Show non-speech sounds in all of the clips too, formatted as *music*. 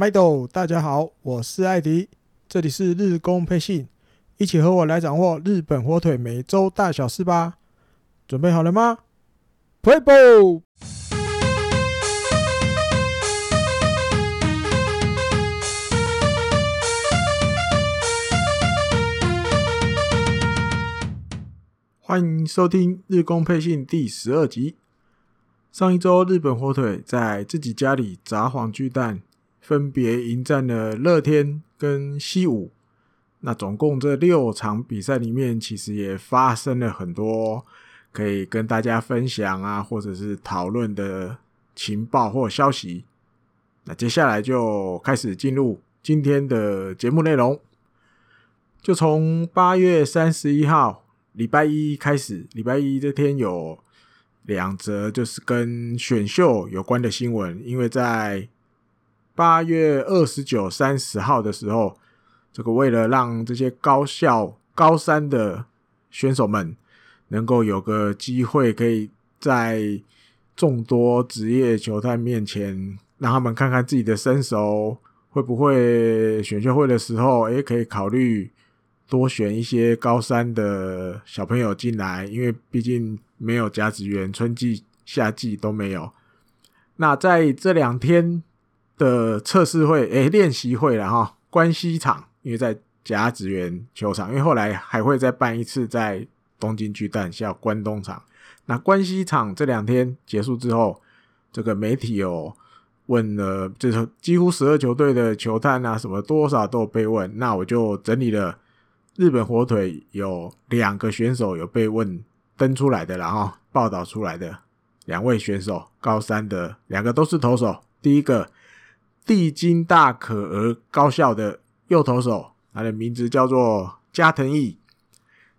麦豆，大家好，我是艾迪，这里是日工配信，一起和我来掌握日本火腿每周大小事吧。准备好了吗？Play ball！欢迎收听日工配信第十二集。上一周，日本火腿在自己家里炸黄巨蛋分别迎战了乐天跟西武。那总共这六场比赛里面，其实也发生了很多可以跟大家分享啊，或者是讨论的情报或消息。那接下来就开始进入今天的节目内容，就从八月三十一号。礼拜一开始，礼拜一这天有两则就是跟选秀有关的新闻，因为在八月二十九、三十号的时候，这个为了让这些高校高三的选手们能够有个机会，可以在众多职业球探面前，让他们看看自己的身手会不会选秀会的时候，诶，可以考虑。多选一些高三的小朋友进来，因为毕竟没有甲子园，春季、夏季都没有。那在这两天的测试会，诶，练习会了哈，关西场，因为在甲子园球场，因为后来还会再办一次在东京巨蛋，叫关东场。那关西场这两天结束之后，这个媒体有问了，就是几乎十二球队的球探啊，什么多少都有被问，那我就整理了。日本火腿有两个选手有被问登出来的，然后报道出来的两位选手，高三的两个都是投手。第一个帝京大可儿高校的右投手，他的名字叫做加藤义，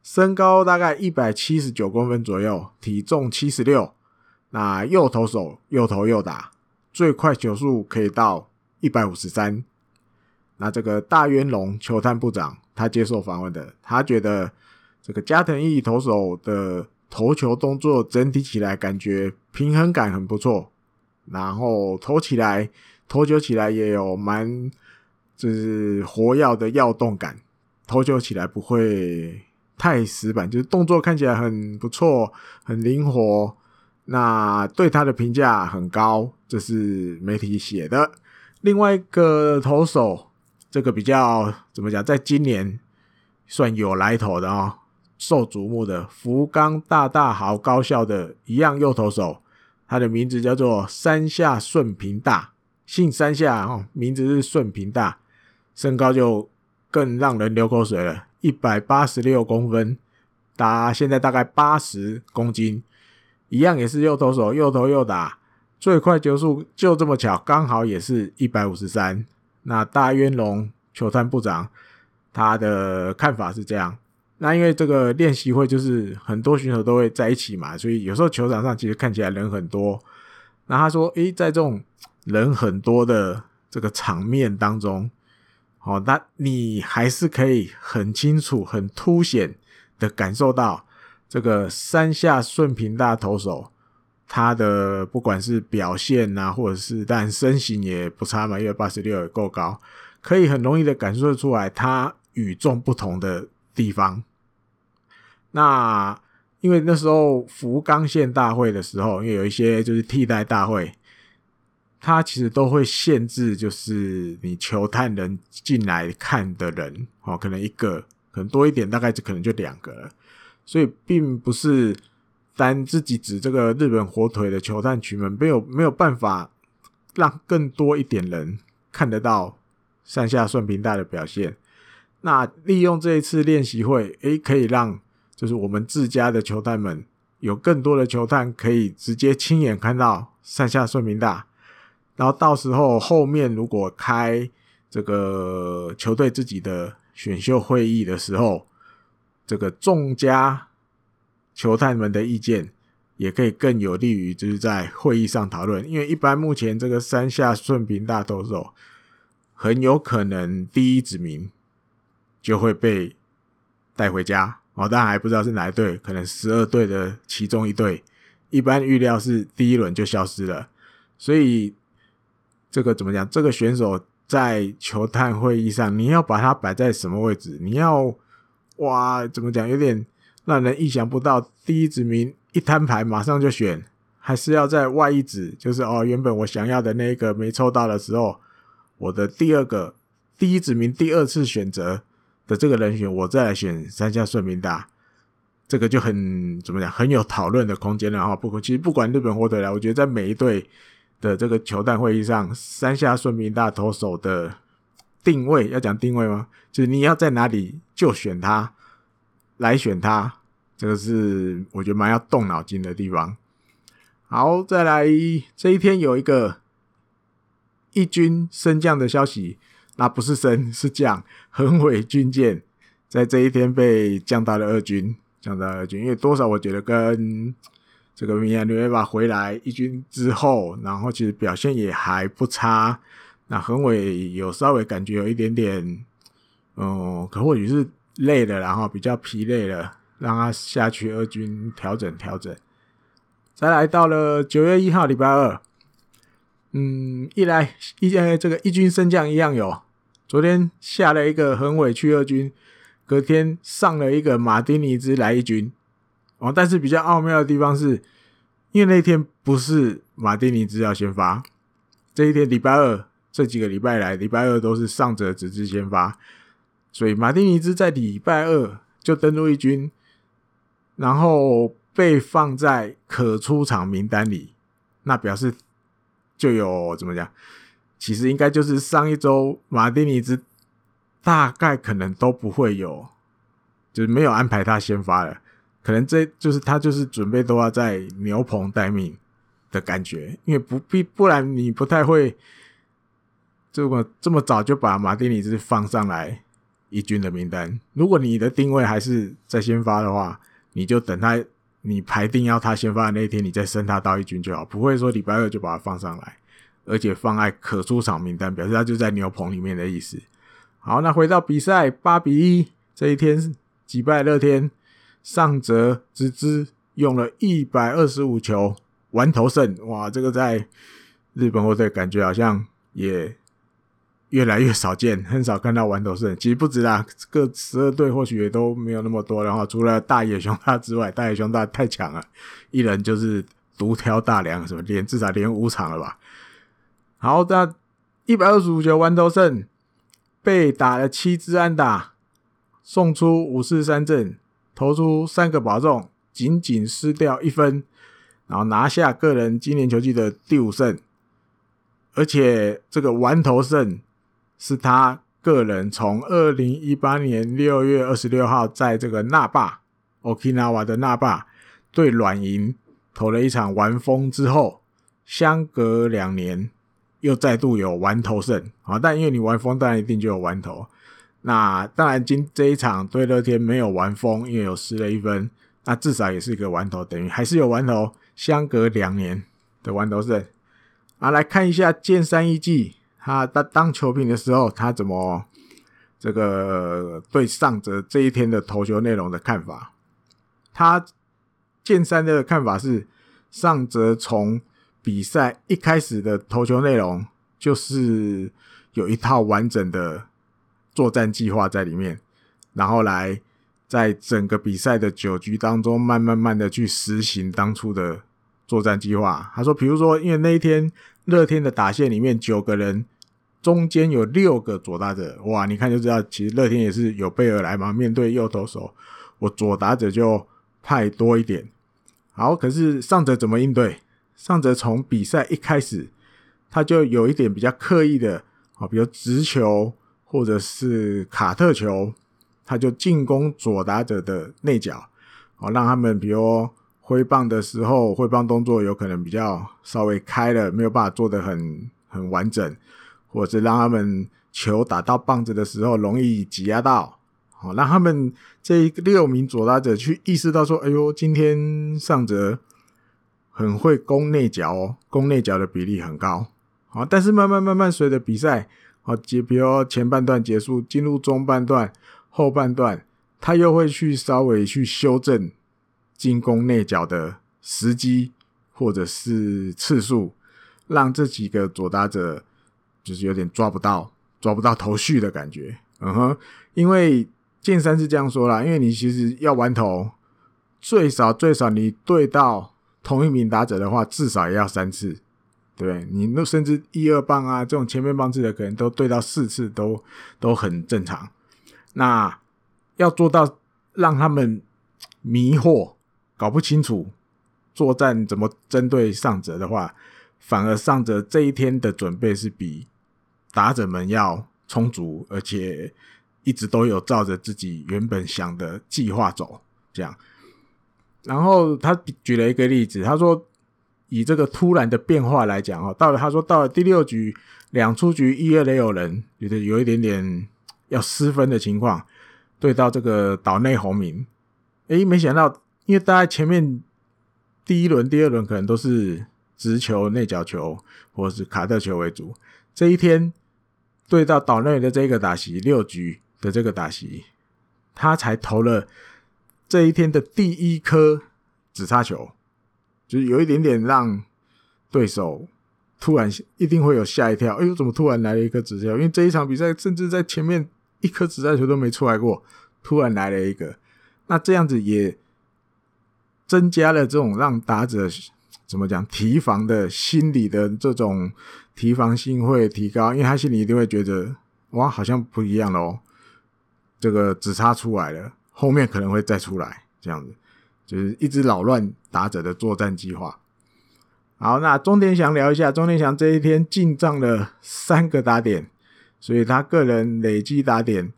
身高大概一百七十九公分左右，体重七十六。那右投手右投右打，最快球速可以到一百五十三。那这个大渊龙球探部长。他接受访问的，他觉得这个加藤义投手的投球动作整体起来感觉平衡感很不错，然后投起来投球起来也有蛮就是活跃的跃动感，投球起来不会太死板，就是动作看起来很不错，很灵活。那对他的评价很高，这是媒体写的。另外一个投手。这个比较怎么讲，在今年算有来头的啊、哦，受瞩目的福冈大大豪高校的一样右投手，他的名字叫做山下顺平大，姓山下哦，名字是顺平大，身高就更让人流口水了，一百八十六公分，打现在大概八十公斤，一样也是右投手，右投右打，最快球速就这么巧，刚好也是一百五十三。那大渊龙球探部长他的看法是这样。那因为这个练习会就是很多选手都会在一起嘛，所以有时候球场上其实看起来人很多。那他说：“诶，在这种人很多的这个场面当中，哦，那你还是可以很清楚、很凸显的感受到这个山下顺平大投手。”他的不管是表现啊，或者是但身形也不差嘛，因为八十六也够高，可以很容易的感受出来他与众不同的地方。那因为那时候福冈县大会的时候，因为有一些就是替代大会，他其实都会限制，就是你球探人进来看的人，哦，可能一个，可能多一点，大概就可能就两个了，所以并不是。单自己指这个日本火腿的球探群们没有没有办法让更多一点人看得到山下顺平大的表现。那利用这一次练习会，诶，可以让就是我们自家的球探们有更多的球探可以直接亲眼看到山下顺平大。然后到时候后面如果开这个球队自己的选秀会议的时候，这个众家。球探们的意见也可以更有利于，就是在会议上讨论。因为一般目前这个三下顺平大投手很有可能第一指名就会被带回家哦，当然还不知道是哪一队，可能十二队的其中一队。一般预料是第一轮就消失了，所以这个怎么讲？这个选手在球探会议上，你要把它摆在什么位置？你要哇，怎么讲？有点让人意想不到。第一指名一摊牌马上就选，还是要在外一指，就是哦，原本我想要的那个没抽到的时候，我的第二个第一指名第二次选择的这个人选，我再来选三下顺民大，这个就很怎么讲，很有讨论的空间了哈。不过其实不管日本火腿来，我觉得在每一队。的这个球探会议上，三下顺名大投手的定位要讲定位吗？就是你要在哪里就选他，来选他，这个是我觉得蛮要动脑筋的地方。好，再来这一天有一个一军升降的消息，那不是升是降，横尾军舰在这一天被降到了二军，降到二军，因为多少我觉得跟。这个米亚纽维巴回来一军之后，然后其实表现也还不差。那恒伟有稍微感觉有一点点，嗯，可或许是累了，然后比较疲累了，让他下去二军调整调整。再来到了九月一号礼拜二，嗯，一来一呃这个一军升降一样有，昨天下了一个恒伟去二军，隔天上了一个马丁尼兹来一军。哦，但是比较奥妙的地方是，因为那天不是马丁尼兹要先发，这一天礼拜二，这几个礼拜来礼拜二都是上泽直至先发，所以马丁尼兹在礼拜二就登陆一军，然后被放在可出场名单里，那表示就有怎么讲？其实应该就是上一周马丁尼兹大概可能都不会有，就是没有安排他先发了。可能这就是他就是准备都要在牛棚待命的感觉，因为不必不然你不太会这么这么早就把马丁尼兹放上来一军的名单。如果你的定位还是在先发的话，你就等他你排定要他先发的那一天，你再升他到一军就好，不会说礼拜二就把他放上来，而且放在可出场名单，表示他就在牛棚里面的意思。好，那回到比赛，八比一这一天击败乐天。上泽直之用了一百二十五球完投胜，哇，这个在日本火腿感觉好像也越来越少见，很少看到完投胜。其实不止啦，各十二队或许也都没有那么多。然后除了大野雄大之外，大野雄大太强了，一人就是独挑大梁，什么连至少连五场了吧。好，那一百二十五球完投胜，被打了七支安打，送出五四三阵。投出三个保送，仅仅失掉一分，然后拿下个人今年球季的第五胜，而且这个完投胜是他个人从二零一八年六月二十六号在这个那霸 Okinawa 的那霸对软银投了一场完封之后，相隔两年又再度有完投胜啊！但因为你完封，当然一定就有完投。那当然，今这一场对乐天没有完封，因为有失了一分。那至少也是一个完投，等于还是有完投，相隔两年的完投胜。啊，来看一下剑山一季，他当当球评的时候，他怎么这个对上泽这一天的投球内容的看法？他剑山的看法是，上泽从比赛一开始的投球内容就是有一套完整的。作战计划在里面，然后来在整个比赛的九局当中，慢慢慢的去实行当初的作战计划。他说，比如说，因为那一天乐天的打线里面九个人，中间有六个左打者，哇，你看就知道，其实乐天也是有备而来嘛。面对右投手，我左打者就派多一点。好，可是上泽怎么应对？上泽从比赛一开始，他就有一点比较刻意的，啊，比如直球。或者是卡特球，他就进攻左打者的内角，哦，让他们比如挥棒的时候，挥棒动作有可能比较稍微开了，没有办法做得很很完整，或者是让他们球打到棒子的时候容易挤压到，好，让他们这六名左打者去意识到说，哎呦，今天上泽很会攻内角哦，攻内角的比例很高，好，但是慢慢慢慢随着比赛。好，就比如前半段结束，进入中半段、后半段，他又会去稍微去修正进攻内角的时机或者是次数，让这几个左打者就是有点抓不到，抓不到头绪的感觉。嗯哼，因为剑三是这样说啦，因为你其实要玩头，最少最少你对到同一名打者的话，至少也要三次。对，你那甚至一二棒啊，这种前面棒次的可能都对到四次都都很正常。那要做到让他们迷惑、搞不清楚作战怎么针对上者的话，反而上者这一天的准备是比打者们要充足，而且一直都有照着自己原本想的计划走。这样，然后他举了一个例子，他说。以这个突然的变化来讲哦，到了他说到了第六局两出局一二垒有人，觉得有一点点要失分的情况，对到这个岛内红明，诶，没想到，因为大家前面第一轮、第二轮可能都是直球、内角球或是卡特球为主，这一天对到岛内的这个打席六局的这个打席，他才投了这一天的第一颗紫叉球。就有一点点让对手突然一定会有吓一跳，哎呦，怎么突然来了一颗直球？因为这一场比赛甚至在前面一颗直球都没出来过，突然来了一个，那这样子也增加了这种让打者怎么讲提防的心理的这种提防性会提高，因为他心里一定会觉得哇，好像不一样喽，这个直叉出来了，后面可能会再出来这样子。就是一直扰乱打者的作战计划。好，那钟天祥聊一下，钟天祥这一天进账了三个打点，所以他个人累计打点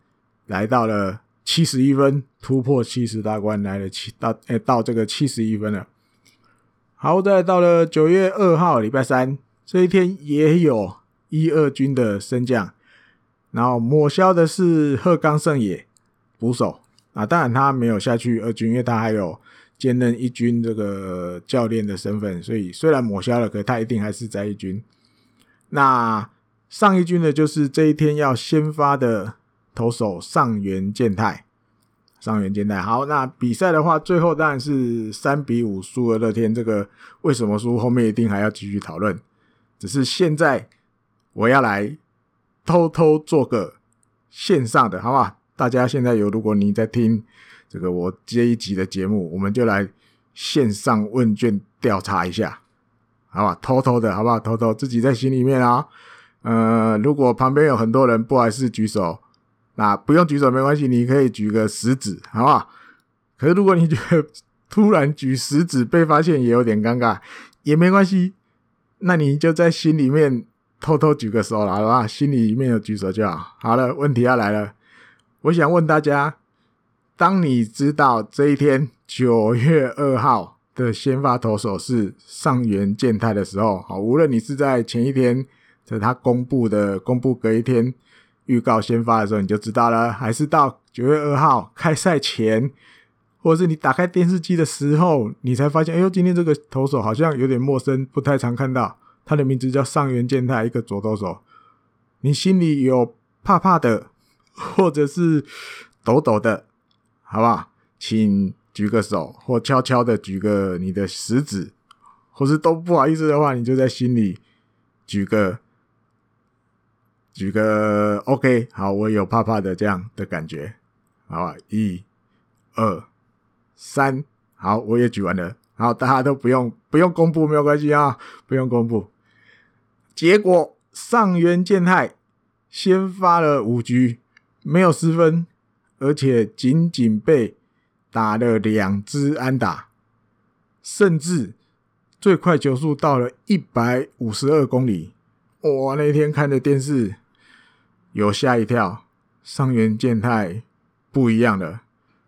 来到了七十一分，突破七十大关，来了七到诶、到这个七十一分了。好，再到了九月二号礼拜三这一天，也有一二军的升降，然后抹消的是鹤冈胜也捕手啊，当然他没有下去二军，因为他还有。兼任一军这个教练的身份，所以虽然抹消了，可他一定还是在一军。那上一军的就是这一天要先发的投手上原健太，上原健太。好，那比赛的话，最后当然是三比五输了乐天。这个为什么输？后面一定还要继续讨论。只是现在我要来偷偷做个线上的，好不好？大家现在有，如果你在听。这个我接一集的节目，我们就来线上问卷调查一下，好吧？偷偷的，好不好？偷偷自己在心里面啊。呃，如果旁边有很多人不好意思举手，那不用举手没关系，你可以举个食指，好不好？可是如果你觉得突然举食指被发现也有点尴尬，也没关系，那你就在心里面偷偷举个手了，好吧？心里面有举手就好。好了，问题要来了，我想问大家。当你知道这一天九月二号的先发投手是上原健太的时候，好，无论你是在前一天在他公布的公布隔一天预告先发的时候，你就知道了，还是到九月二号开赛前，或者是你打开电视机的时候，你才发现，哎呦，今天这个投手好像有点陌生，不太常看到，他的名字叫上原健太，一个左投手，你心里有怕怕的，或者是抖抖的。好不好？请举个手，或悄悄的举个你的食指，或是都不好意思的话，你就在心里举个举个 OK。好，我有怕怕的这样的感觉，好吧？一、二、三，好，我也举完了。好，大家都不用不用公布，没有关系啊，不用公布。结果上原健太先发了五局，没有失分。而且仅仅被打了两支安打，甚至最快球速到了一百五十二公里。哇！那天看的电视有吓一跳，上原健太不一样了，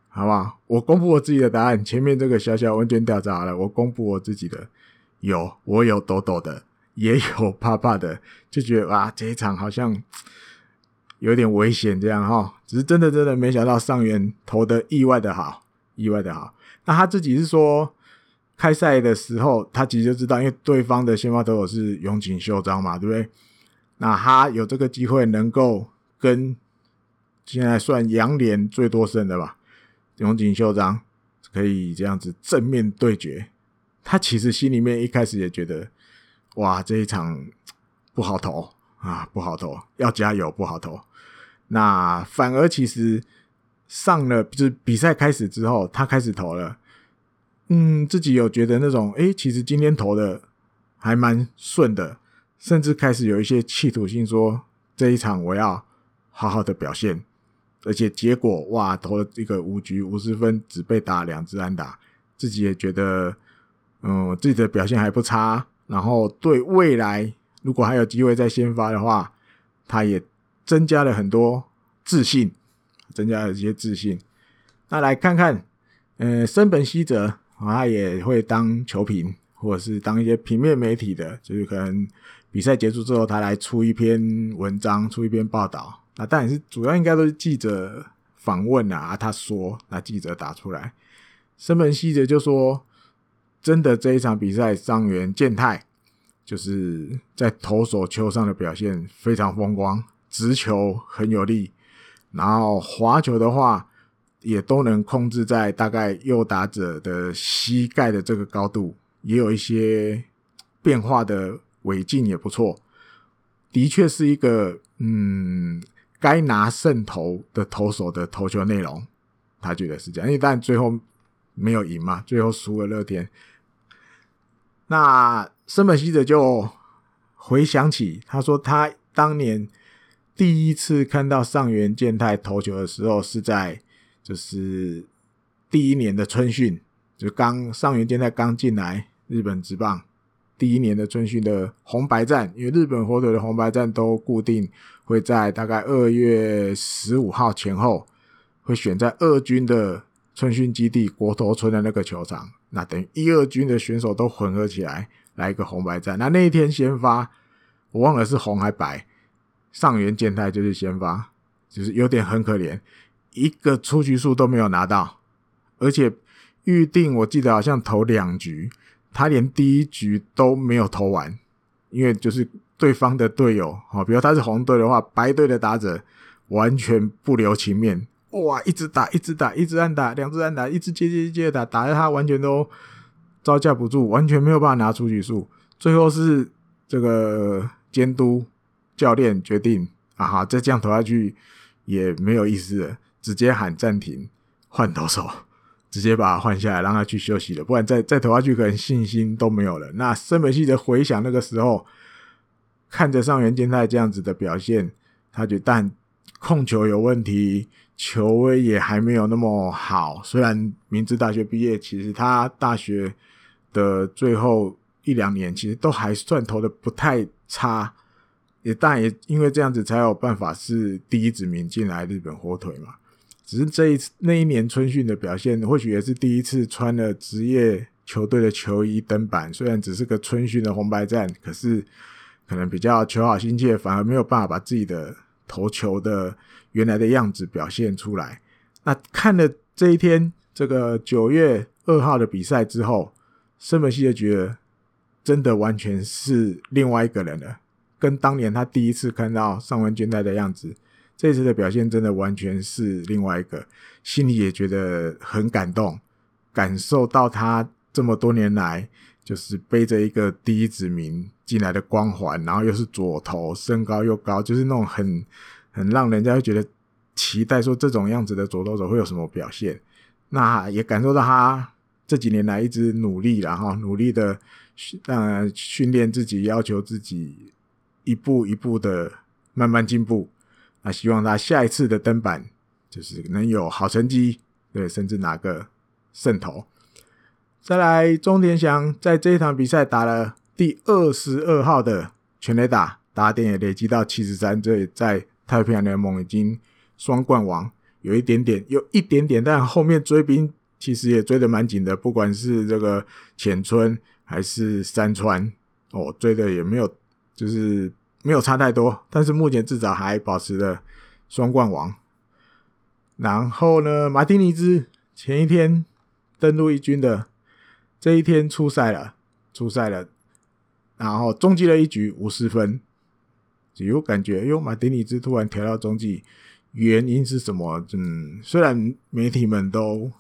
好吧？我公布我自己的答案，前面这个小小问卷调查了，我公布我自己的，有我有抖抖的，也有怕怕的，就觉得哇，这一场好像。有点危险，这样哈，只是真的真的没想到上元投的意外的好，意外的好。那他自己是说，开赛的时候他其实就知道，因为对方的先发投手是永井秀章嘛，对不对？那他有这个机会能够跟现在算洋联最多胜的吧，永井秀章可以这样子正面对决。他其实心里面一开始也觉得，哇，这一场不好投。啊，不好投，要加油，不好投。那反而其实上了，就是比赛开始之后，他开始投了，嗯，自己有觉得那种，诶，其实今天投的还蛮顺的，甚至开始有一些企图心，说这一场我要好好的表现。而且结果哇，投了一个五局五十分，只被打两支安打，自己也觉得，嗯，自己的表现还不差。然后对未来，如果还有机会再先发的话，他也增加了很多自信，增加了一些自信。那来看看，呃，森本希哲，他也会当球评，或者是当一些平面媒体的，就是可能比赛结束之后，他来出一篇文章，出一篇报道。那当然是主要应该都是记者访问啊，他说，那记者打出来，森本希哲就说，真的这一场比赛，上原健太就是在投手丘上的表现非常风光，直球很有力，然后滑球的话也都能控制在大概右打者的膝盖的这个高度，也有一些变化的尾劲也不错，的确是一个嗯。该拿胜投的投手的投球内容，他觉得是这样，因为但最后没有赢嘛，最后输了乐天。那森本希哲就回想起，他说他当年第一次看到上原健太投球的时候，是在就是第一年的春训，就刚上原健太刚进来日本职棒。第一年的春训的红白战，因为日本火腿的红白战都固定会在大概二月十五号前后，会选在二军的春训基地国头村的那个球场，那等于一二军的选手都混合起来来一个红白战。那那一天先发，我忘了是红还白，上元健太就是先发，就是有点很可怜，一个出局数都没有拿到，而且预定我记得好像投两局。他连第一局都没有投完，因为就是对方的队友，哦，比如他是红队的话，白队的打者完全不留情面，哇，一直打，一直打，一直按打，两支按打，一直接接接打，打得他完全都招架不住，完全没有办法拿出局数。最后是这个监督教练决定，啊哈，再这样投下去也没有意思了，直接喊暂停，换投手。*laughs* 直接把他换下来，让他去休息了，不然再再投下去，可能信心都没有了。那森本希的回想那个时候，看着上原健太这样子的表现，他觉得但控球有问题，球威也还没有那么好。虽然明治大学毕业，其实他大学的最后一两年其实都还算投的不太差，也但也因为这样子才有办法是第一指名进来日本火腿嘛。只是这一次那一年春训的表现，或许也是第一次穿了职业球队的球衣登板。虽然只是个春训的红白战，可是可能比较求好心切，反而没有办法把自己的投球的原来的样子表现出来。那看了这一天这个九月二号的比赛之后，森本希就觉得真的完全是另外一个人了，跟当年他第一次看到上原健太的样子。这次的表现真的完全是另外一个，心里也觉得很感动，感受到他这么多年来就是背着一个第一指名进来的光环，然后又是左投，身高又高，就是那种很很让人家会觉得期待，说这种样子的左投手会有什么表现。那也感受到他这几年来一直努力，然后努力的让训练自己，要求自己一步一步的慢慢进步。那希望他下一次的登板就是能有好成绩，对，甚至拿个胜投。再来，中田翔在这一场比赛打了第二十二号的全垒打，打点也累积到七十三，这在太平洋联盟已经双冠王，有一点点，有一点点，但后面追兵其实也追得蛮紧的，不管是这个浅村还是山川，哦，追的也没有，就是。没有差太多，但是目前至少还保持了双冠王。然后呢，马丁尼兹前一天登陆一军的，这一天出赛了，出赛了，然后中继了一局五十分，有感觉，哟，马丁尼兹突然调到中继，原因是什么？嗯，虽然媒体们都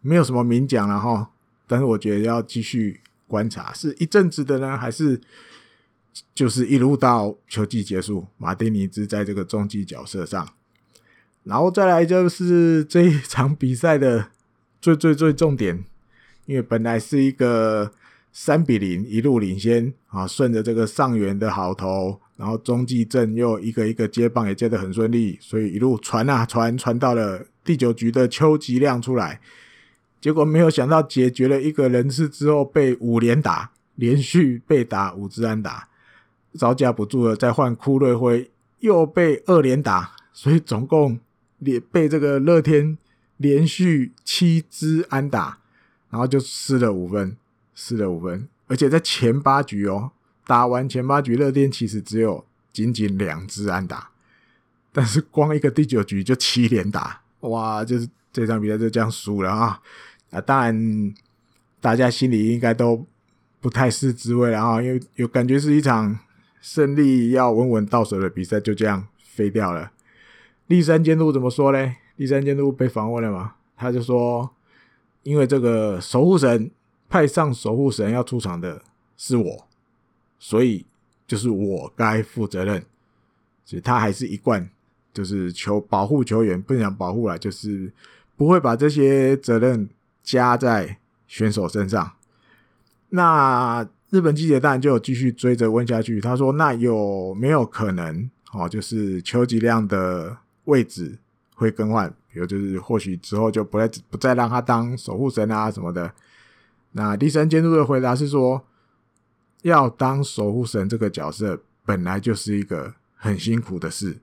没有什么明讲了哈，但是我觉得要继续观察，是一阵子的呢，还是？就是一路到球季结束，马丁尼兹在这个中继角色上，然后再来就是这一场比赛的最最最重点，因为本来是一个三比零一路领先啊，顺着这个上元的好投，然后中继阵又一个一个接棒也接得很顺利，所以一路传啊传传到了第九局的邱吉亮出来，结果没有想到解决了一个人次之后被五连打，连续被打五支安打。招架不住了，再换库瑞辉，又被二连打，*laughs* 所以总共连被这个乐天连续七支安打，然后就失了五分，失了五分，而且在前八局哦，打完前八局，乐天其实只有仅仅两支安打，但是光一个第九局就七连打，哇，就是这场比赛就这样输了啊！啊，当然大家心里应该都不太是滋味了啊，因为有感觉是一场。胜利要稳稳到手的比赛就这样飞掉了。栗山监督怎么说呢？栗山监督被访问了嘛？他就说：“因为这个守护神派上守护神要出场的是我，所以就是我该负责任。所以他还是一贯就是求保护球员，不想保护了，就是不会把这些责任加在选手身上。”那。日本记者当然就有继续追着问下去，他说：“那有没有可能哦？就是邱吉亮的位置会更换，比如就是或许之后就不再不再让他当守护神啊什么的。”那第三监督的回答是说：“要当守护神这个角色本来就是一个很辛苦的事，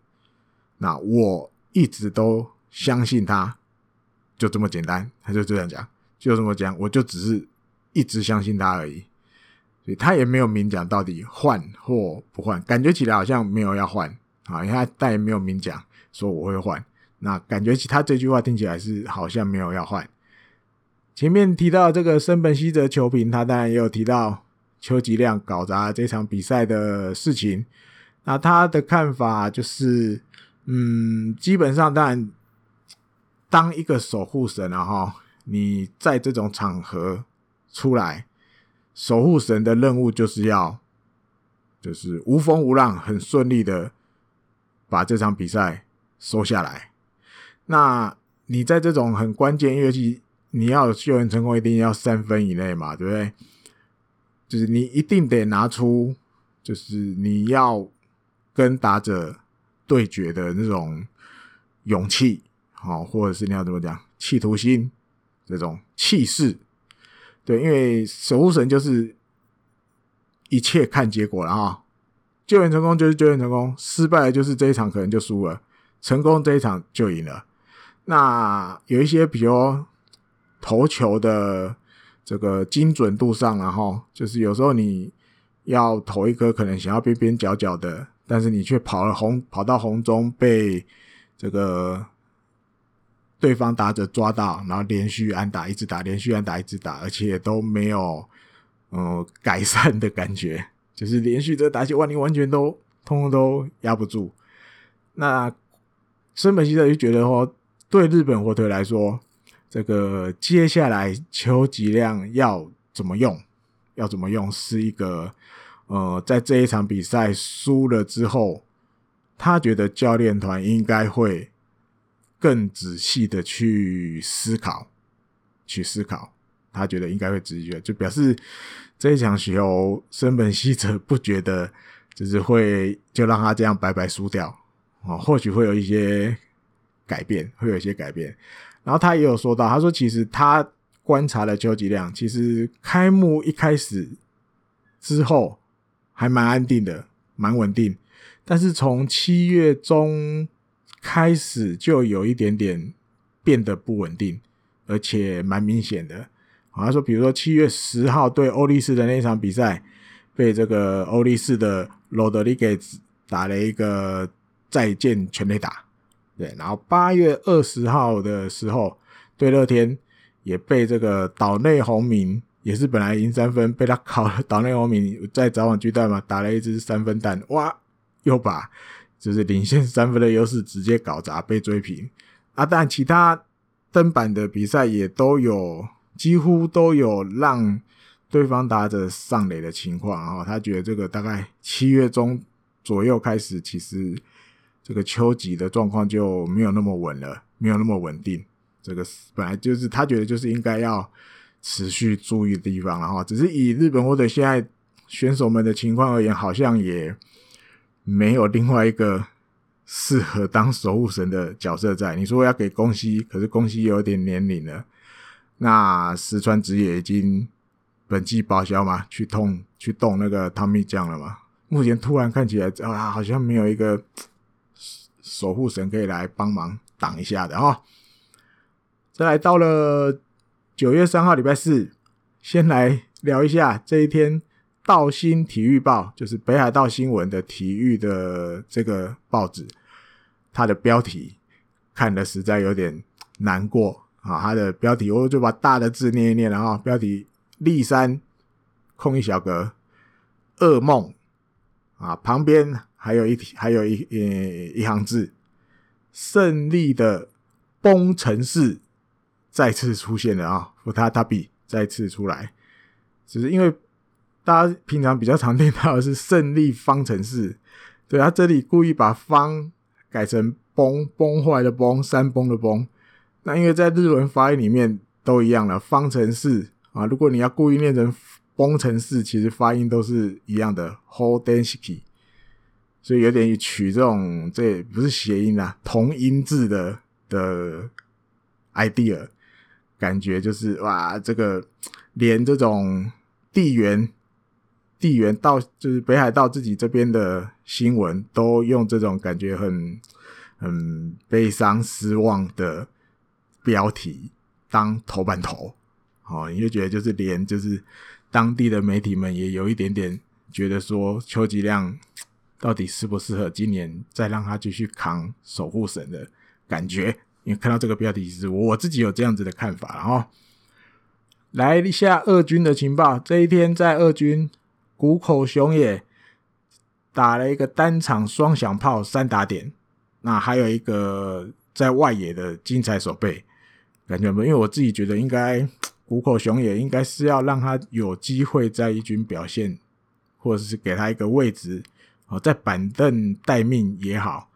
那我一直都相信他，就这么简单。”他就这样讲，就这么讲，我就只是一直相信他而已。他也没有明讲到底换或不换，感觉起来好像没有要换啊，因为他但也没有明讲说我会换，那感觉起他这句话听起来是好像没有要换。前面提到这个森本希哲球评，他当然也有提到邱吉亮搞砸这场比赛的事情，那他的看法就是，嗯，基本上当然当一个守护神啊哈，你在这种场合出来。守护神的任务就是要，就是无风无浪，很顺利的把这场比赛收下来。那你在这种很关键，乐器你要救援成功，一定要三分以内嘛，对不对？就是你一定得拿出，就是你要跟打者对决的那种勇气，好，或者是你要怎么讲，企图心，这种气势。对，因为守护神就是一切看结果了哈，救援成功就是救援成功，失败就是这一场可能就输了，成功这一场就赢了。那有一些比如投球的这个精准度上，然后就是有时候你要投一颗可能想要边边角角的，但是你却跑了红跑到红中被这个。对方打者抓到，然后连续按打，一直打，连续按打，一直打，而且都没有呃改善的感觉，*laughs* 就是连续这打起，哇，你完全都通通都压不住。那森本希哲就觉得说，对日本火腿来说，这个接下来邱吉亮要怎么用，要怎么用，是一个呃，在这一场比赛输了之后，他觉得教练团应该会。更仔细的去思考，去思考，他觉得应该会直觉，就表示这一场球，森本希哲不觉得就是会就让他这样白白输掉啊，或许会有一些改变，会有一些改变。然后他也有说到，他说其实他观察了邱吉亮，其实开幕一开始之后还蛮安定的，蛮稳定，但是从七月中。开始就有一点点变得不稳定，而且蛮明显的。好像说，比如说七月十号对欧力士的那场比赛，被这个欧力士的罗德里给打了一个再见全垒打，对。然后八月二十号的时候对乐天，也被这个岛内红明，也是本来赢三分，被他考了岛内红明在早晚巨蛋嘛，打了一支三分弹，哇，又把。就是领先三分的优势直接搞砸，被追平啊！但其他登板的比赛也都有，几乎都有让对方打者上垒的情况啊，他觉得这个大概七月中左右开始，其实这个秋季的状况就没有那么稳了，没有那么稳定。这个本来就是他觉得就是应该要持续注意的地方，然后只是以日本或者现在选手们的情况而言，好像也没有另外一个适合当守护神的角色在。你说要给宫西，可是宫西有点年龄了，那石川直也已经。本季报销嘛，去动去动那个汤米酱了嘛？目前突然看起来啊，好像没有一个守护神可以来帮忙挡一下的哈。再来到了九月三号礼拜四，先来聊一下这一天道新体育报，就是北海道新闻的体育的这个报纸，它的标题看得实在有点难过啊。它的标题我就把大的字念一念，然后标题。立山空一小格，噩梦啊，旁边还有一还有一呃一行字，胜利的崩城市再次出现了啊，福塔塔比再次出来，只是因为大家平常比较常听到的是胜利方程式，对，他这里故意把方改成崩崩坏的崩，山崩的崩，那因为在日文发音里面都一样了，方程式。啊，如果你要故意念成崩程式，其实发音都是一样的 whole density，所以有点取这种这不是谐音啊，同音字的的 idea，感觉就是哇，这个连这种地缘地缘到就是北海道自己这边的新闻，都用这种感觉很很悲伤失望的标题当头版头。哦，你就觉得就是连就是当地的媒体们也有一点点觉得说秋吉亮到底适不适合今年再让他继续扛守护神的感觉，因为看到这个标题是我自己有这样子的看法，然后来一下二军的情报。这一天在二军谷口雄也打了一个单场双响炮三打点，那还有一个在外野的精彩守备，感觉没有？因为我自己觉得应该。谷口雄也应该是要让他有机会在一军表现，或者是给他一个位置，哦，在板凳待命也好。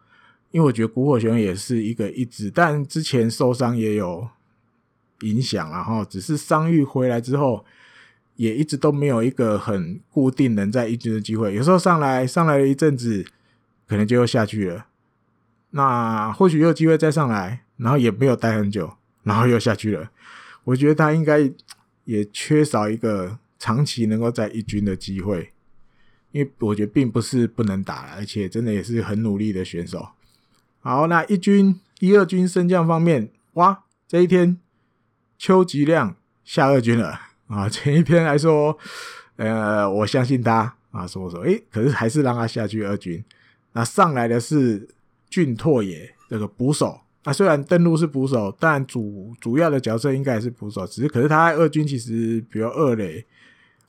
因为我觉得谷口雄也是一个一直，但之前受伤也有影响，然后只是伤愈回来之后，也一直都没有一个很固定能在一军的机会。有时候上来上来了一阵子，可能就又下去了。那或许有机会再上来，然后也没有待很久，然后又下去了。*laughs* 我觉得他应该也缺少一个长期能够在一军的机会，因为我觉得并不是不能打，而且真的也是很努力的选手。好，那一军一二军升降方面，哇，这一天秋吉亮下二军了啊！*laughs* 前一天来说，呃，我相信他啊，说说，诶，可是还是让他下去二军。那上来的是俊拓也这个捕手。啊，虽然登陆是捕手，但主主要的角色应该也是捕手。只是，可是他在二军其实，比如二垒，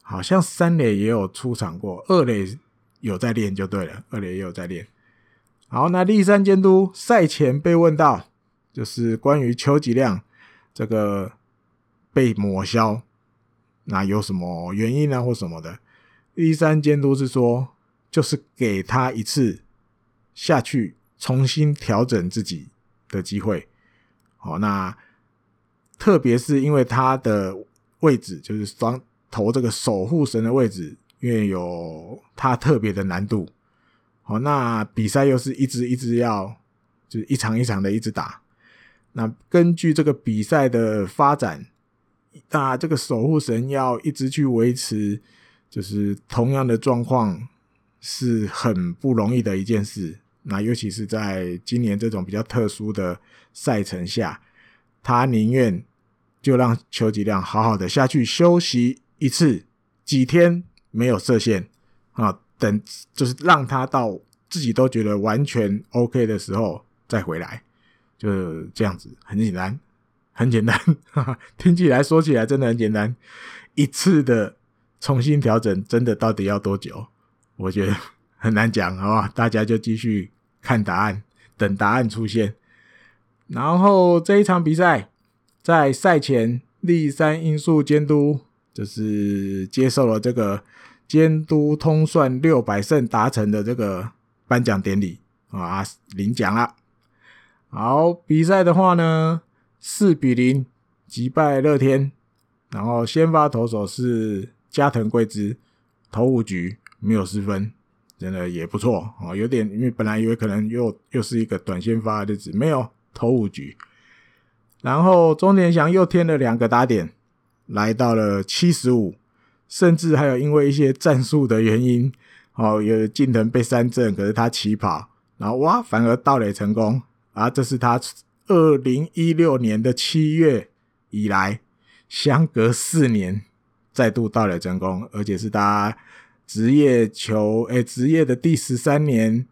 好像三垒也有出场过，二垒有在练就对了，二垒也有在练。好，那立山监督赛前被问到，就是关于邱吉亮这个被抹消，那有什么原因呢，或什么的？第三监督是说，就是给他一次下去重新调整自己。的机会，好，那特别是因为他的位置就是双投这个守护神的位置，因为有他特别的难度，好，那比赛又是一直一直要就是一场一场的一直打，那根据这个比赛的发展，那这个守护神要一直去维持，就是同样的状况是很不容易的一件事。那尤其是在今年这种比较特殊的赛程下，他宁愿就让邱吉亮好好的下去休息一次，几天没有射线啊，等就是让他到自己都觉得完全 OK 的时候再回来，就这样子，很简单，很简单，哈哈，听起来说起来真的很简单，一次的重新调整，真的到底要多久？我觉得很难讲，好吧？大家就继续。看答案，等答案出现。然后这一场比赛，在赛前，立三因素监督就是接受了这个监督通算六百胜达成的这个颁奖典礼啊，领奖了。好，比赛的话呢，四比零击败乐天，然后先发投手是加藤贵之，投五局没有失分，真的也不错哦。有点因为本来以为可能又又是一个短先发的日子，没有投五局。然后中田翔又添了两个打点，来到了七十五，甚至还有因为一些战术的原因，哦，有近藤被三振，可是他起跑，然后哇，反而盗垒成功啊！这是他二零一六年的七月以来，相隔四年再度盗垒成功，而且是他职业球诶职业的第十三年，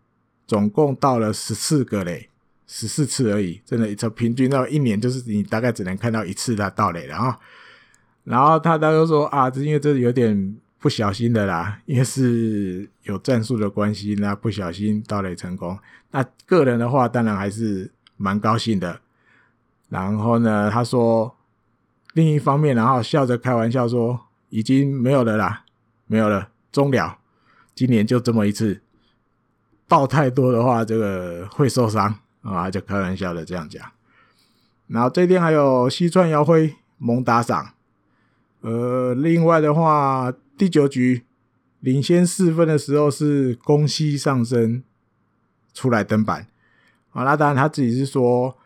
总共到了十四个嘞。十四次而已，真的，从平均到一年，就是你大概只能看到一次他盗垒了啊。然后他他就说啊，这因为这有点不小心的啦，因为是有战术的关系，那不小心盗垒成功。那个人的话，当然还是蛮高兴的。然后呢，他说另一方面，然后笑着开玩笑说，已经没有了啦，没有了，终了，今年就这么一次，盗太多的话，这个会受伤。啊，就开玩笑的这样讲。然后这天还有西川遥辉猛打赏。呃，另外的话，第九局领先四分的时候是宫西上升出来登板。啊，那当然他自己是说，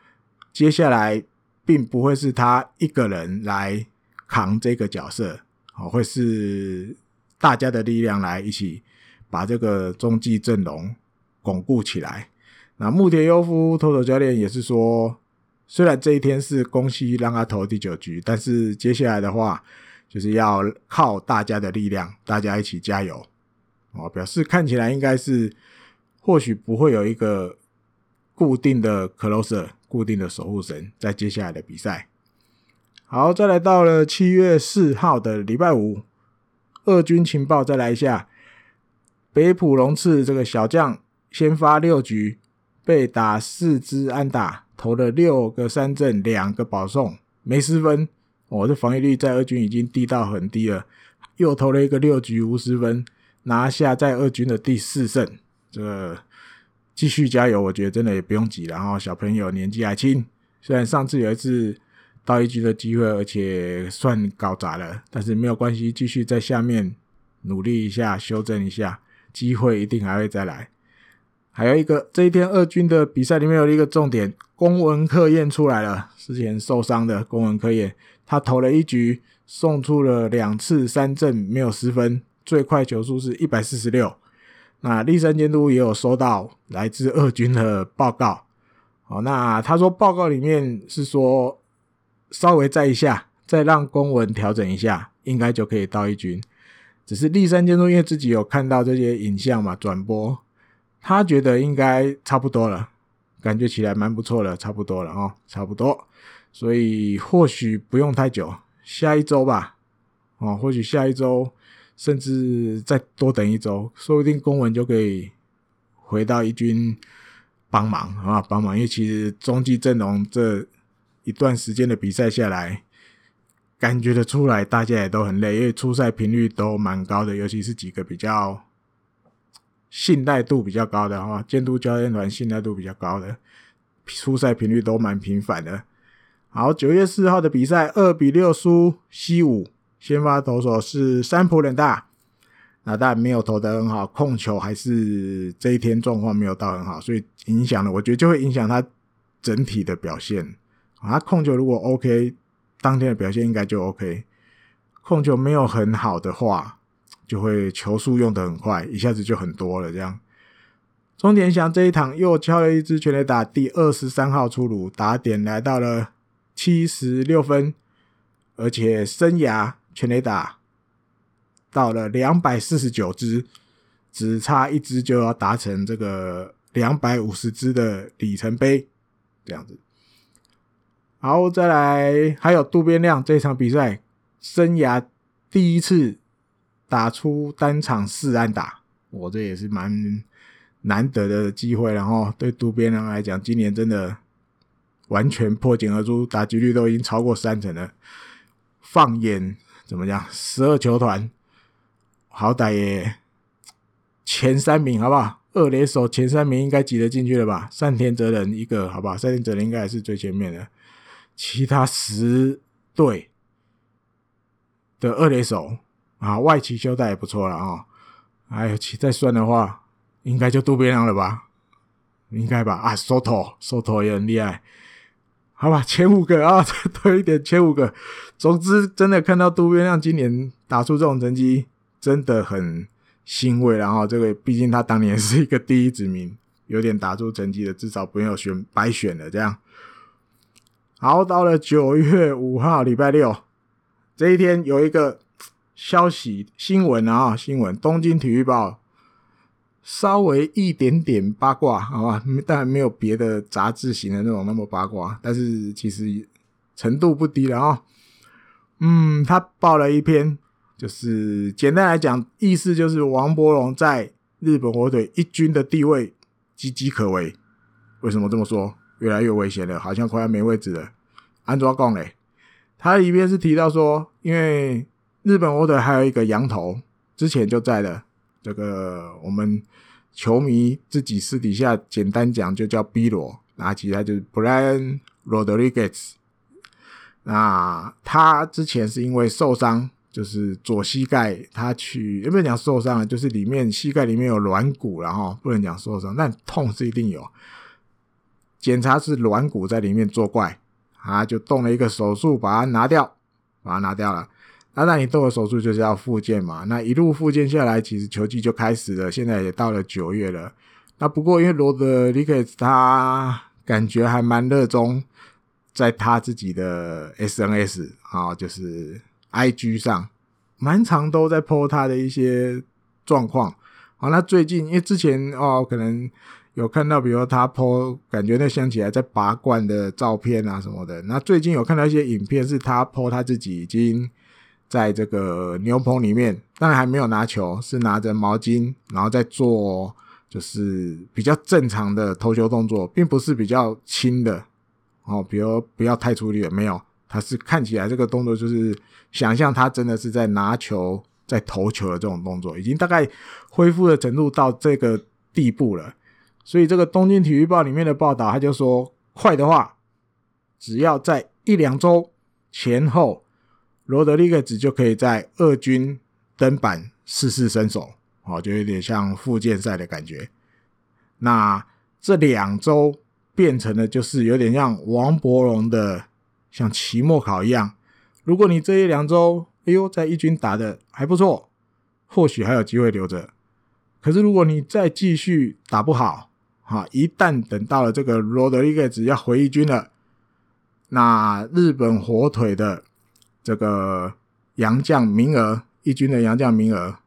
接下来并不会是他一个人来扛这个角色，哦，会是大家的力量来一起把这个中继阵容巩固起来。那木田优夫投手教练也是说，虽然这一天是恭喜让他投第九局，但是接下来的话就是要靠大家的力量，大家一起加油哦。表示看起来应该是或许不会有一个固定的 closer，固定的守护神在接下来的比赛。好，再来到了七月四号的礼拜五，二军情报再来一下，北浦龙次这个小将先发六局。被打四支安打，投了六个三振，两个保送，没失分。我、哦、的防御率在二军已经低到很低了。又投了一个六局无失分，拿下在二军的第四胜。这个继续加油，我觉得真的也不用急。然后小朋友年纪还轻，虽然上次有一次到一局的机会，而且算搞砸了，但是没有关系，继续在下面努力一下，修正一下，机会一定还会再来。还有一个，这一天二军的比赛里面有一个重点，公文课验出来了。之前受伤的公文课验，他投了一局，送出了两次三振，没有失分，最快球速是一百四十六。那立山监督也有收到来自二军的报告，哦，那他说报告里面是说稍微再一下，再让公文调整一下，应该就可以到一军。只是立山监督因为自己有看到这些影像嘛，转播。他觉得应该差不多了，感觉起来蛮不错的，差不多了哦，差不多，所以或许不用太久，下一周吧，哦，或许下一周，甚至再多等一周，说不定公文就可以回到一军帮忙啊，帮忙，因为其实中继阵容这一段时间的比赛下来，感觉得出来大家也都很累，因为出赛频率都蛮高的，尤其是几个比较。信赖度比较高的哈，监督教练团信赖度比较高的，出赛频率都蛮频繁的。好，九月四号的比赛二比六输西武，先发投手是山浦稔大，那当然没有投得很好，控球还是这一天状况没有到很好，所以影响了，我觉得就会影响他整体的表现。他控球如果 OK，当天的表现应该就 OK，控球没有很好的话。就会球速用的很快，一下子就很多了。这样，中田翔这一场又敲了一支全垒打，第二十三号出炉，打点来到了七十六分，而且生涯全垒打到了两百四十九只，只差一只就要达成这个两百五十只的里程碑。这样子，好，再来还有渡边亮这场比赛生涯第一次。打出单场四安打，我这也是蛮难得的机会。然后对渡边亮来讲，今年真的完全破茧而出，打击率都已经超过三成了。放眼怎么讲？十二球团好歹也前三名，好不好？二垒手前三名应该挤得进去了吧？山田哲人一个，好不好？山田哲人应该还是最前面的，其他十队的二垒手啊，外崎修太也不错了啊。还有其再算的话，应该就渡边亮了吧？应该吧？啊，Soto，Soto 也很厉害。好吧，前五个啊，*laughs* 再多一点，前五个。总之，真的看到渡边亮今年打出这种成绩，真的很欣慰。然后，这个毕竟他当年是一个第一指名，有点打出成绩的，至少不用选白选了。这样，好，到了九月五号，礼拜六这一天，有一个消息新闻啊，新闻，东京体育报。稍微一点点八卦，好吧，当然没有别的杂志型的那种那么八卦，但是其实程度不低了啊、哦。嗯，他报了一篇，就是简单来讲，意思就是王柏融在日本火腿一军的地位岌岌可危。为什么这么说？越来越危险了，好像快要没位置了。安怎讲嘞？他里边是提到说，因为日本火腿还有一个羊头，之前就在的。这个我们球迷自己私底下简单讲就叫 B 罗，那其他就是 Brian Rodriguez。那他之前是因为受伤，就是左膝盖，他去有没有讲受伤啊？就是里面膝盖里面有软骨，然后不能讲受伤，但痛是一定有。检查是软骨在里面作怪，他就动了一个手术把它拿掉，把它拿掉了。那那你动了手术就是要复健嘛？那一路复健下来，其实球季就开始了，现在也到了九月了。那不过因为罗德里克斯他感觉还蛮热衷在他自己的 SNS 啊，就是 IG 上，蛮常都在 po 他的一些状况。好，那最近因为之前哦，可能有看到，比如他 po 感觉那想起来在拔罐的照片啊什么的。那最近有看到一些影片，是他 po 他自己已经。在这个牛棚里面，当然还没有拿球，是拿着毛巾，然后在做就是比较正常的投球动作，并不是比较轻的哦，比如不要太出力了，没有，他是看起来这个动作就是想象他真的是在拿球在投球的这种动作，已经大概恢复的程度到这个地步了。所以这个东京体育报里面的报道，他就说，快的话，只要在一两周前后。罗德里格兹就可以在二军登板试试身手，哦，就有点像复健赛的感觉。那这两周变成了就是有点像王柏融的像期末考一样。如果你这一两周，哎呦，在一军打得还不错，或许还有机会留着。可是如果你再继续打不好，哈，一旦等到了这个罗德里格兹要回一军了，那日本火腿的。这个洋将名额，一军的洋将名额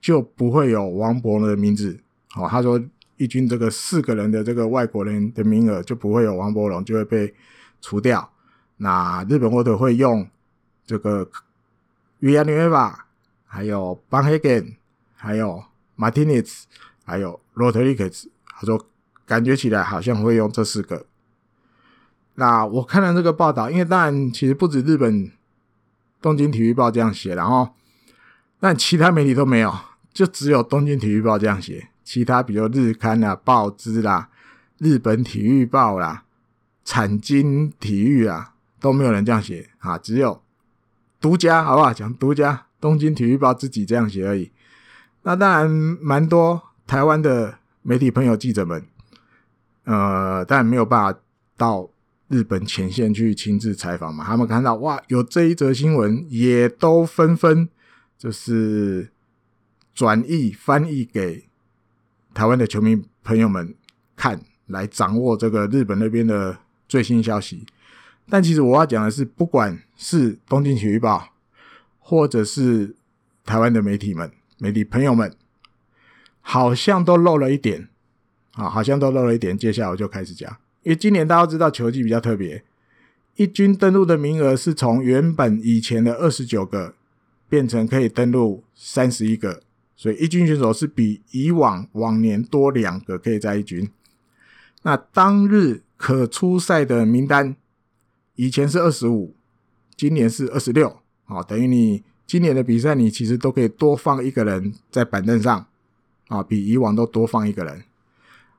就不会有王柏融的名字。哦，他说一军这个四个人的这个外国人的名额就不会有王柏融，就会被除掉。那日本火腿会用这个维亚纽瓦，还有邦黑根，还有马丁尼兹，还有罗特里克斯。他说感觉起来好像会用这四个。那我看了这个报道，因为当然其实不止日本。东京体育报这样写，然后但其他媒体都没有，就只有东京体育报这样写。其他比如日刊啊、报纸啦、日本体育报啦、产经体育啊，都没有人这样写啊，只有独家，好不好？讲独家，东京体育报自己这样写而已。那当然，蛮多台湾的媒体朋友、记者们，呃，当然没有办法到。日本前线去亲自采访嘛，他们看到哇，有这一则新闻，也都纷纷就是转译翻译给台湾的球迷朋友们看，来掌握这个日本那边的最新消息。但其实我要讲的是，不管是东京体育报，或者是台湾的媒体们、媒体朋友们，好像都漏了一点啊，好像都漏了一点。接下来我就开始讲。因为今年大家都知道球季比较特别，一军登录的名额是从原本以前的二十九个变成可以登录三十一个，所以一军选手是比以往往年多两个可以在一军。那当日可出赛的名单以前是二十五，今年是二十六，好，等于你今年的比赛你其实都可以多放一个人在板凳上啊，比以往都多放一个人。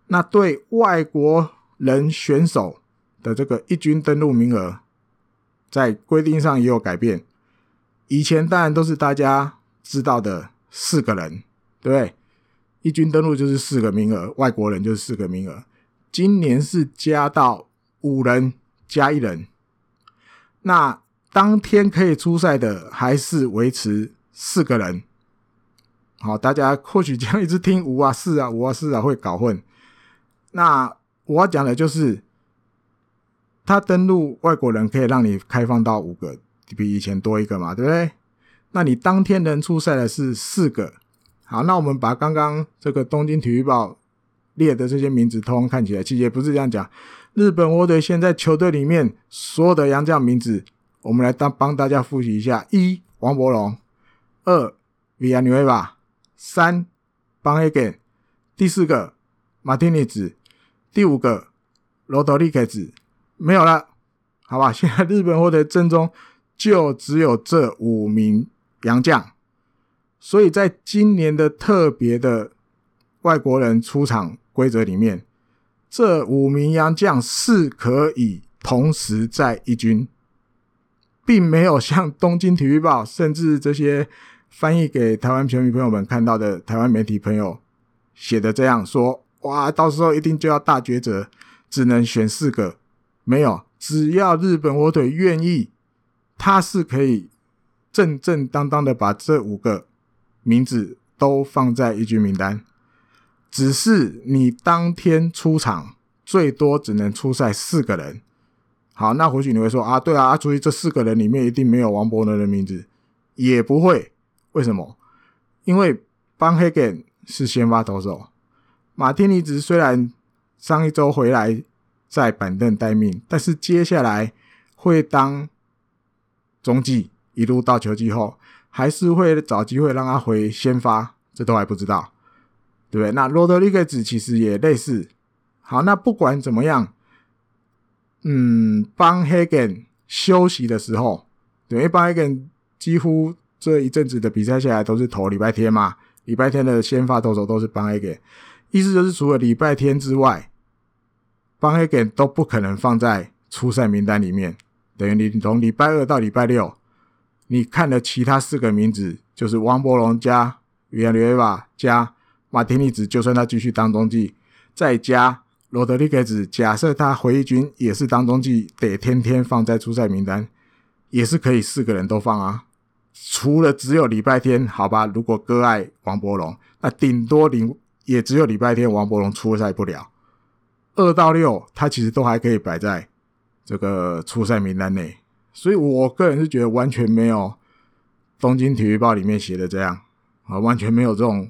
那对外国人选手的这个一军登录名额，在规定上也有改变。以前当然都是大家知道的四个人，对不对？一军登录就是四个名额，外国人就是四个名额。今年是加到五人加一人。那当天可以出赛的还是维持四个人。好，大家或许这样一直听五啊四啊五啊四啊会搞混。那我要讲的就是，他登录外国人可以让你开放到五个。比以前多一个嘛，对不对？那你当天能出赛的是四个。好，那我们把刚刚这个东京体育报列的这些名字通通看起来，其实也不是这样讲。日本火腿现在球队里面所有的洋将名字，我们来当帮大家复习一下：一、王柏融；二、维亚纽维瓦；三、邦黑根；第四个马丁尼兹；第五个罗德里克斯。没有了，好吧？*laughs* 现在日本获得正中。就只有这五名洋将，所以在今年的特别的外国人出场规则里面，这五名洋将是可以同时在一军，并没有像东京体育报甚至这些翻译给台湾球迷朋友们看到的台湾媒体朋友写的这样说：哇，到时候一定就要大抉择，只能选四个。没有，只要日本火腿愿意。他是可以正正当当的把这五个名字都放在一军名单，只是你当天出场最多只能出赛四个人。好，那或许你会说啊，对啊，注意这四个人里面一定没有王柏融的名字，也不会。为什么？因为邦黑根是先发投手，马丁尼兹虽然上一周回来在板凳待命，但是接下来会当。中继一路到球季后，还是会找机会让他回先发，这都还不知道，对不对？那罗德里格兹其实也类似。好，那不管怎么样，嗯，邦黑根休息的时候，对，因为邦黑根几乎这一阵子的比赛下来都是投礼拜天嘛，礼拜天的先发投手都是邦黑根，意思就是除了礼拜天之外，邦黑根都不可能放在出赛名单里面。等于你从礼拜二到礼拜六，你看的其他四个名字就是王柏融加维亚纽维瓦加马丁尼子，就算他继续当中继，再加罗德里格子，假设他回一军也是当中继，得天天放在出赛名单，也是可以四个人都放啊。除了只有礼拜天，好吧，如果割爱王柏融，那顶多领也只有礼拜天王柏融出赛不了，二到六他其实都还可以摆在。这个出赛名单内，所以我个人是觉得完全没有东京体育报里面写的这样。啊，完全没有这种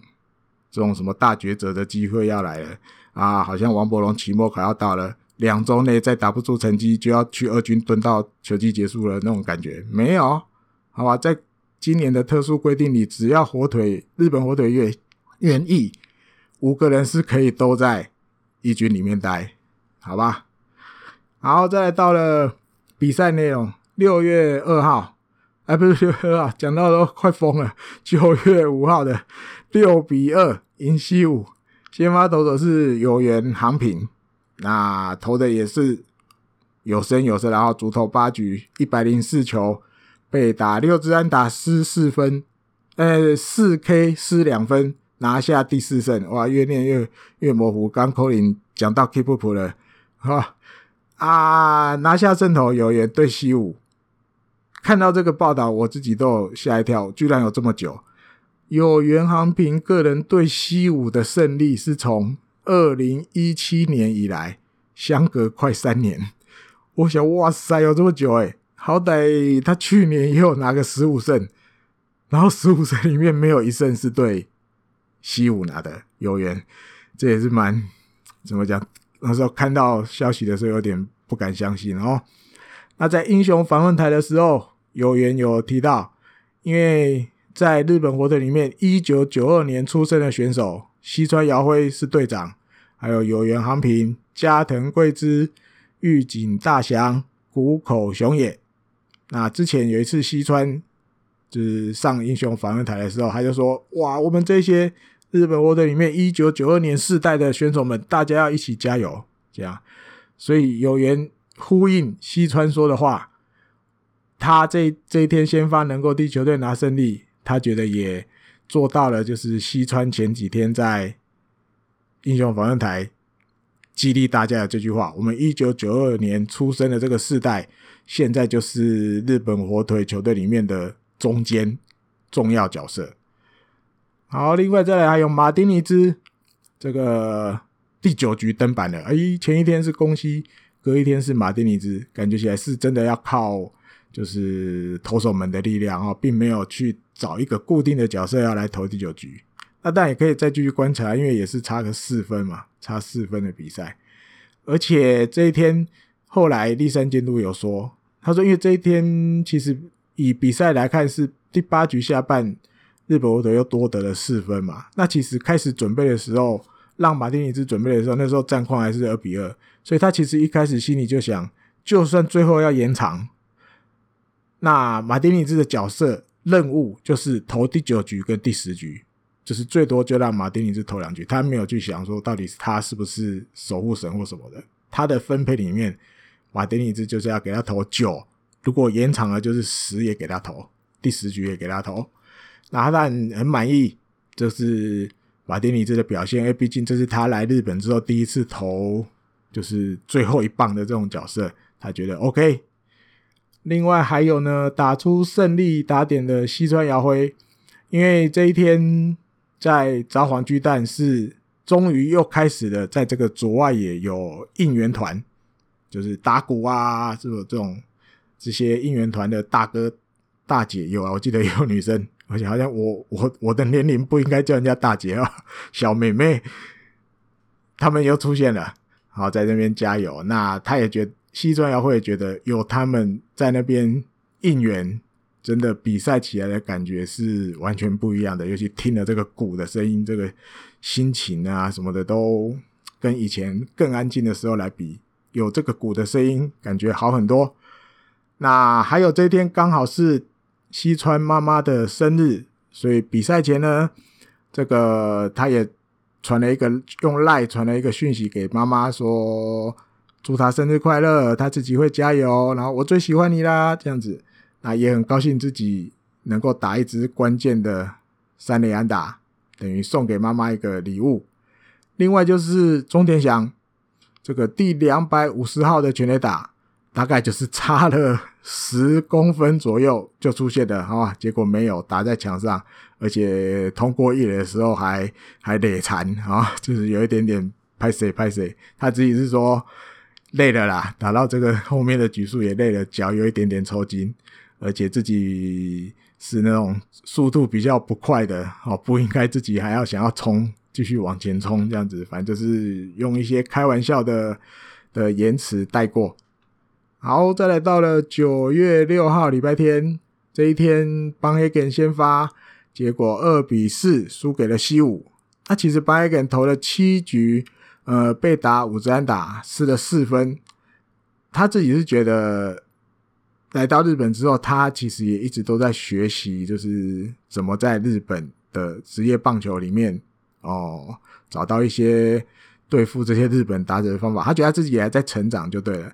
这种什么大抉择的机会要来了。啊，好像王柏融期末考要到了，两周内再打不出成绩就要去二军蹲到球季结束了那种感觉。没有，好吧，在今年的特殊规定里，只要火腿日本火腿愿愿意，五个人是可以都在一军里面待，好吧。然后，再到了比赛内容。六月二号，哎，不是六月二号，讲到都快疯了。九月五号的六比二赢西武，先发投手是有缘航平，那投的也是有声有色，然后主投八局一百零四球，被打六支安打失四分，呃，四 K 失两分，拿下第四胜。哇，越念越越模糊。刚口令讲到 keep up 了，哈。啊！拿下胜头有缘对西武，看到这个报道，我自己都吓一跳，居然有这么久。有袁航平个人对西武的胜利是从二零一七年以来，相隔快三年。我想，哇塞，有这么久诶，好歹他去年也有拿个十五胜，然后十五胜里面没有一胜是对西武拿的。有缘，这也是蛮怎么讲？那时候看到消息的时候，有点不敢相信哦。那在英雄访问台的时候，有缘有提到，因为在日本火腿里面，一九九二年出生的选手西川遥辉是队长，还有有原航平、加藤贵之、玉井大翔、谷口雄也。那之前有一次西川就是上英雄访问台的时候，他就说：“哇，我们这些日本火腿里面一九九二年世代的选手们，大家要一起加油。”这样，所以有缘呼应西川说的话，他这这一天先发能够替球队拿胜利，他觉得也做到了，就是西川前几天在英雄访问台激励大家的这句话：“我们一九九二年出生的这个世代，现在就是日本火腿球队里面的。”中间重要角色。好，另外再来还有马丁尼兹这个第九局登板了。哎，前一天是宫西，隔一天是马丁尼兹，感觉起来是真的要靠就是投手们的力量哦，并没有去找一个固定的角色要来投第九局。那但也可以再继续观察，因为也是差个四分嘛，差四分的比赛。而且这一天后来栗山监督有说，他说因为这一天其实。以比赛来看，是第八局下半，日本火腿又多得了四分嘛。那其实开始准备的时候，让马丁尼兹准备的时候，那时候战况还是二比二，所以他其实一开始心里就想，就算最后要延长，那马丁尼兹的角色任务就是投第九局跟第十局，就是最多就让马丁尼兹投两局。他没有去想说到底他是不是守护神或什么的，他的分配里面，马丁尼兹就是要给他投九。如果延长了，就是十也给他投，第十局也给他投，那他当然很满意，就是马丁尼兹的表现，因为毕竟这是他来日本之后第一次投，就是最后一棒的这种角色，他觉得 OK。另外还有呢，打出胜利打点的西川遥辉，因为这一天在札幌巨蛋是终于又开始了，在这个左外野有应援团，就是打鼓啊，这种这种。这些应援团的大哥大姐有啊，我记得有女生，而且好像我我我的年龄不应该叫人家大姐啊，*laughs* 小妹妹，他们又出现了，好，在那边加油。那他也觉西装要会觉得有他们在那边应援，真的比赛起来的感觉是完全不一样的。尤其听了这个鼓的声音，这个心情啊什么的，都跟以前更安静的时候来比，有这个鼓的声音，感觉好很多。那还有这一天刚好是西川妈妈的生日，所以比赛前呢，这个他也传了一个用赖传了一个讯息给妈妈，说祝她生日快乐，她自己会加油，然后我最喜欢你啦，这样子，那也很高兴自己能够打一支关键的三垒安打，等于送给妈妈一个礼物。另外就是中田翔这个第两百五十号的全垒打。大概就是差了十公分左右就出现的啊，结果没有打在墙上，而且通过一垒的时候还还垒残啊，就是有一点点拍谁拍谁。他自己是说累了啦，打到这个 *laughs* 后面的局数也累了，脚有一点点抽筋，而且自己是那种速度比较不快的哦，不应该自己还要想要冲，继续往前冲这样子，反正就是用一些开玩笑的的言辞带过。好，再来到了九月六号礼拜天这一天，邦黑根先发，结果二比四输给了西武。那其实邦黑根投了七局，呃，被打五支安打，失了四分。他自己是觉得来到日本之后，他其实也一直都在学习，就是怎么在日本的职业棒球里面哦，找到一些对付这些日本打者的方法。他觉得他自己也还在成长，就对了。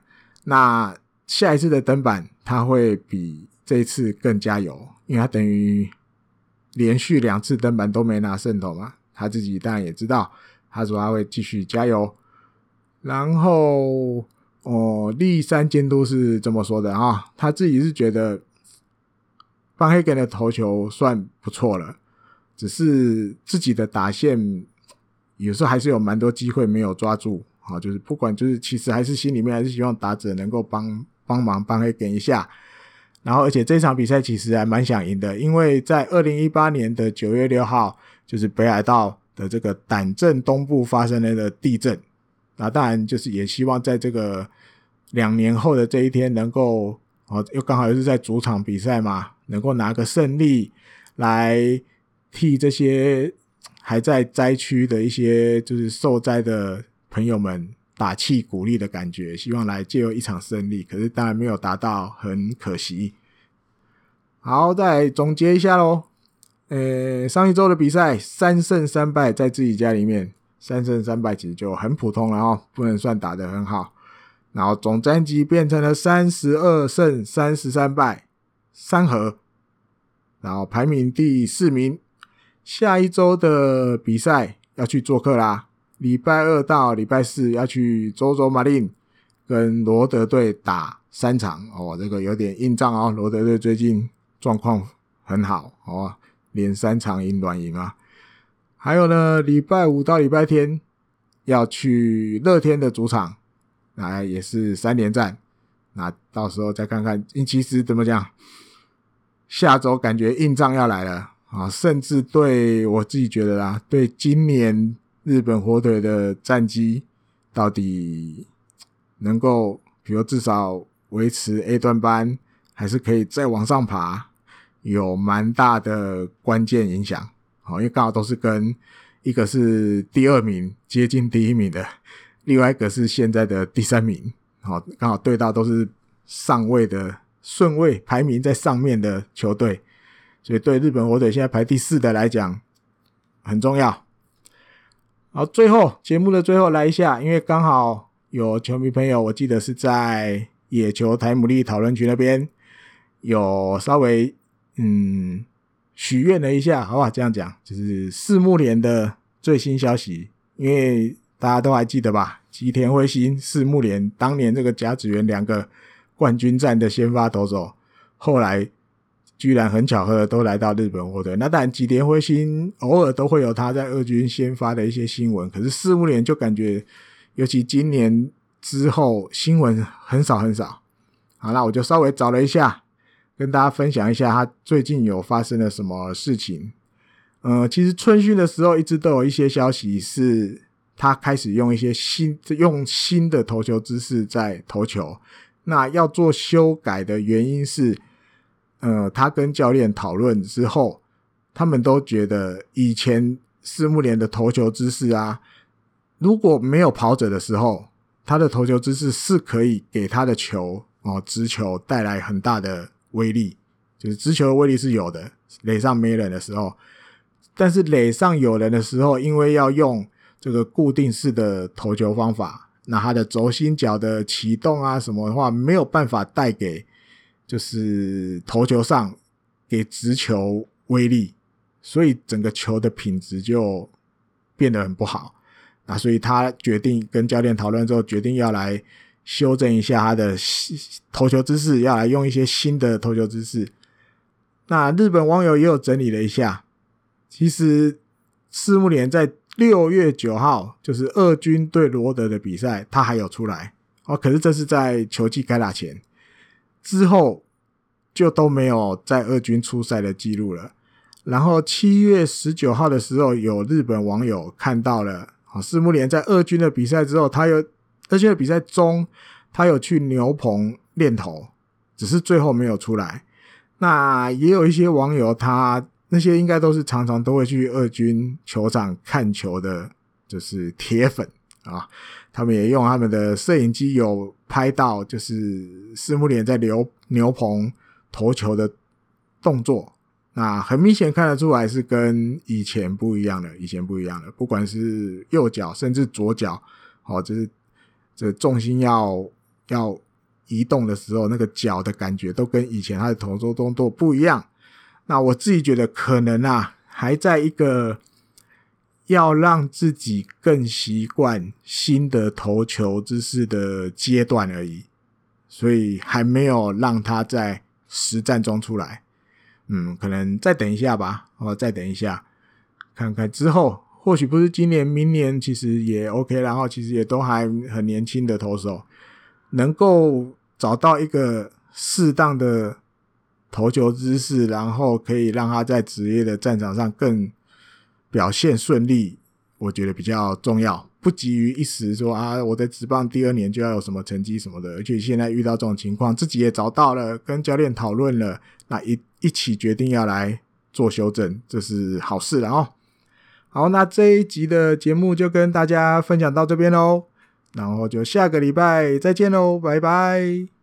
那下一次的登板，他会比这一次更加油，因为他等于连续两次登板都没拿胜投嘛。他自己当然也知道，他说他会继续加油。然后，哦，栗山监督是这么说的啊，他自己是觉得邦黑根的投球算不错了，只是自己的打线有时候还是有蛮多机会没有抓住。好，就是不管，就是其实还是心里面还是希望打者能够帮帮忙帮黑点一下。然后，而且这场比赛其实还蛮想赢的，因为在二零一八年的九月六号，就是北海道的这个胆镇东部发生了的地震。那当然就是也希望在这个两年后的这一天，能够哦，又刚好又是在主场比赛嘛，能够拿个胜利来替这些还在灾区的一些就是受灾的。朋友们打气鼓励的感觉，希望来借由一场胜利，可是当然没有达到，很可惜。好，再总结一下喽。呃，上一周的比赛三胜三败，在自己家里面三胜三败其实就很普通了哦，不能算打得很好。然后总战绩变成了三十二胜三十三败，三和。然后排名第四名。下一周的比赛要去做客啦，礼拜二到礼拜四要去佐佐马林跟罗德队打三场哦，这个有点硬仗哦。罗德队最近状况很好哦。连三场赢软赢啊，还有呢，礼拜五到礼拜天要去乐天的主场，那也是三连战。那到时候再看看，其实怎么讲，下周感觉硬仗要来了啊！甚至对我自己觉得啦，对今年日本火腿的战绩到底能够，比如至少维持 A 段班，还是可以再往上爬。有蛮大的关键影响，好，因为刚好都是跟一个是第二名接近第一名的，另外一个是现在的第三名，好，刚好对到都是上位的顺位排名在上面的球队，所以对日本火腿现在排第四的来讲很重要。好，最后节目的最后来一下，因为刚好有球迷朋友，我记得是在野球台姆利讨论区那边有稍微。嗯，许愿了一下，好不好？这样讲就是四木联的最新消息，因为大家都还记得吧？吉田辉星、四木联当年这个甲子园两个冠军战的先发投手，后来居然很巧合的都来到日本火腿。那当然，吉田辉星偶尔都会有他在二军先发的一些新闻，可是四五年就感觉，尤其今年之后新闻很少很少。好，那我就稍微找了一下。跟大家分享一下，他最近有发生了什么事情。呃，其实春训的时候一直都有一些消息，是他开始用一些新用新的投球姿势在投球。那要做修改的原因是，呃，他跟教练讨论之后，他们都觉得以前四木联的投球姿势啊，如果没有跑者的时候，他的投球姿势是可以给他的球哦，直球带来很大的。威力就是直球的威力是有的，垒上没人的时候，但是垒上有人的时候，因为要用这个固定式的投球方法，那他的轴心脚的启动啊什么的话，没有办法带给就是投球上给直球威力，所以整个球的品质就变得很不好。那所以他决定跟教练讨论之后，决定要来。修正一下他的投球姿势，要来用一些新的投球姿势。那日本网友也有整理了一下，其实四木连在六月九号，就是二军对罗德的比赛，他还有出来哦。可是这是在球季开打前，之后就都没有在二军出赛的记录了。然后七月十九号的时候，有日本网友看到了，啊，四木联在二军的比赛之后，他有。而且比赛中，他有去牛棚练投，只是最后没有出来。那也有一些网友，他那些应该都是常常都会去二军球场看球的，就是铁粉啊。他们也用他们的摄影机有拍到，就是四木连在牛牛棚投球的动作。那很明显看得出来是跟以前不一样的，以前不一样的，不管是右脚甚至左脚，哦，就是。这重心要要移动的时候，那个脚的感觉都跟以前他的投球动作不一样。那我自己觉得可能啊，还在一个要让自己更习惯新的投球姿势的阶段而已，所以还没有让他在实战中出来。嗯，可能再等一下吧，哦，再等一下，看看之后。或许不是今年，明年其实也 OK，然后其实也都还很年轻的投手，能够找到一个适当的投球姿势，然后可以让他在职业的战场上更表现顺利，我觉得比较重要。不急于一时说啊，我在职棒第二年就要有什么成绩什么的，而且现在遇到这种情况，自己也找到了，跟教练讨论了，那一一起决定要来做修正，这是好事了哦。好，那这一集的节目就跟大家分享到这边喽，然后就下个礼拜再见喽，拜拜。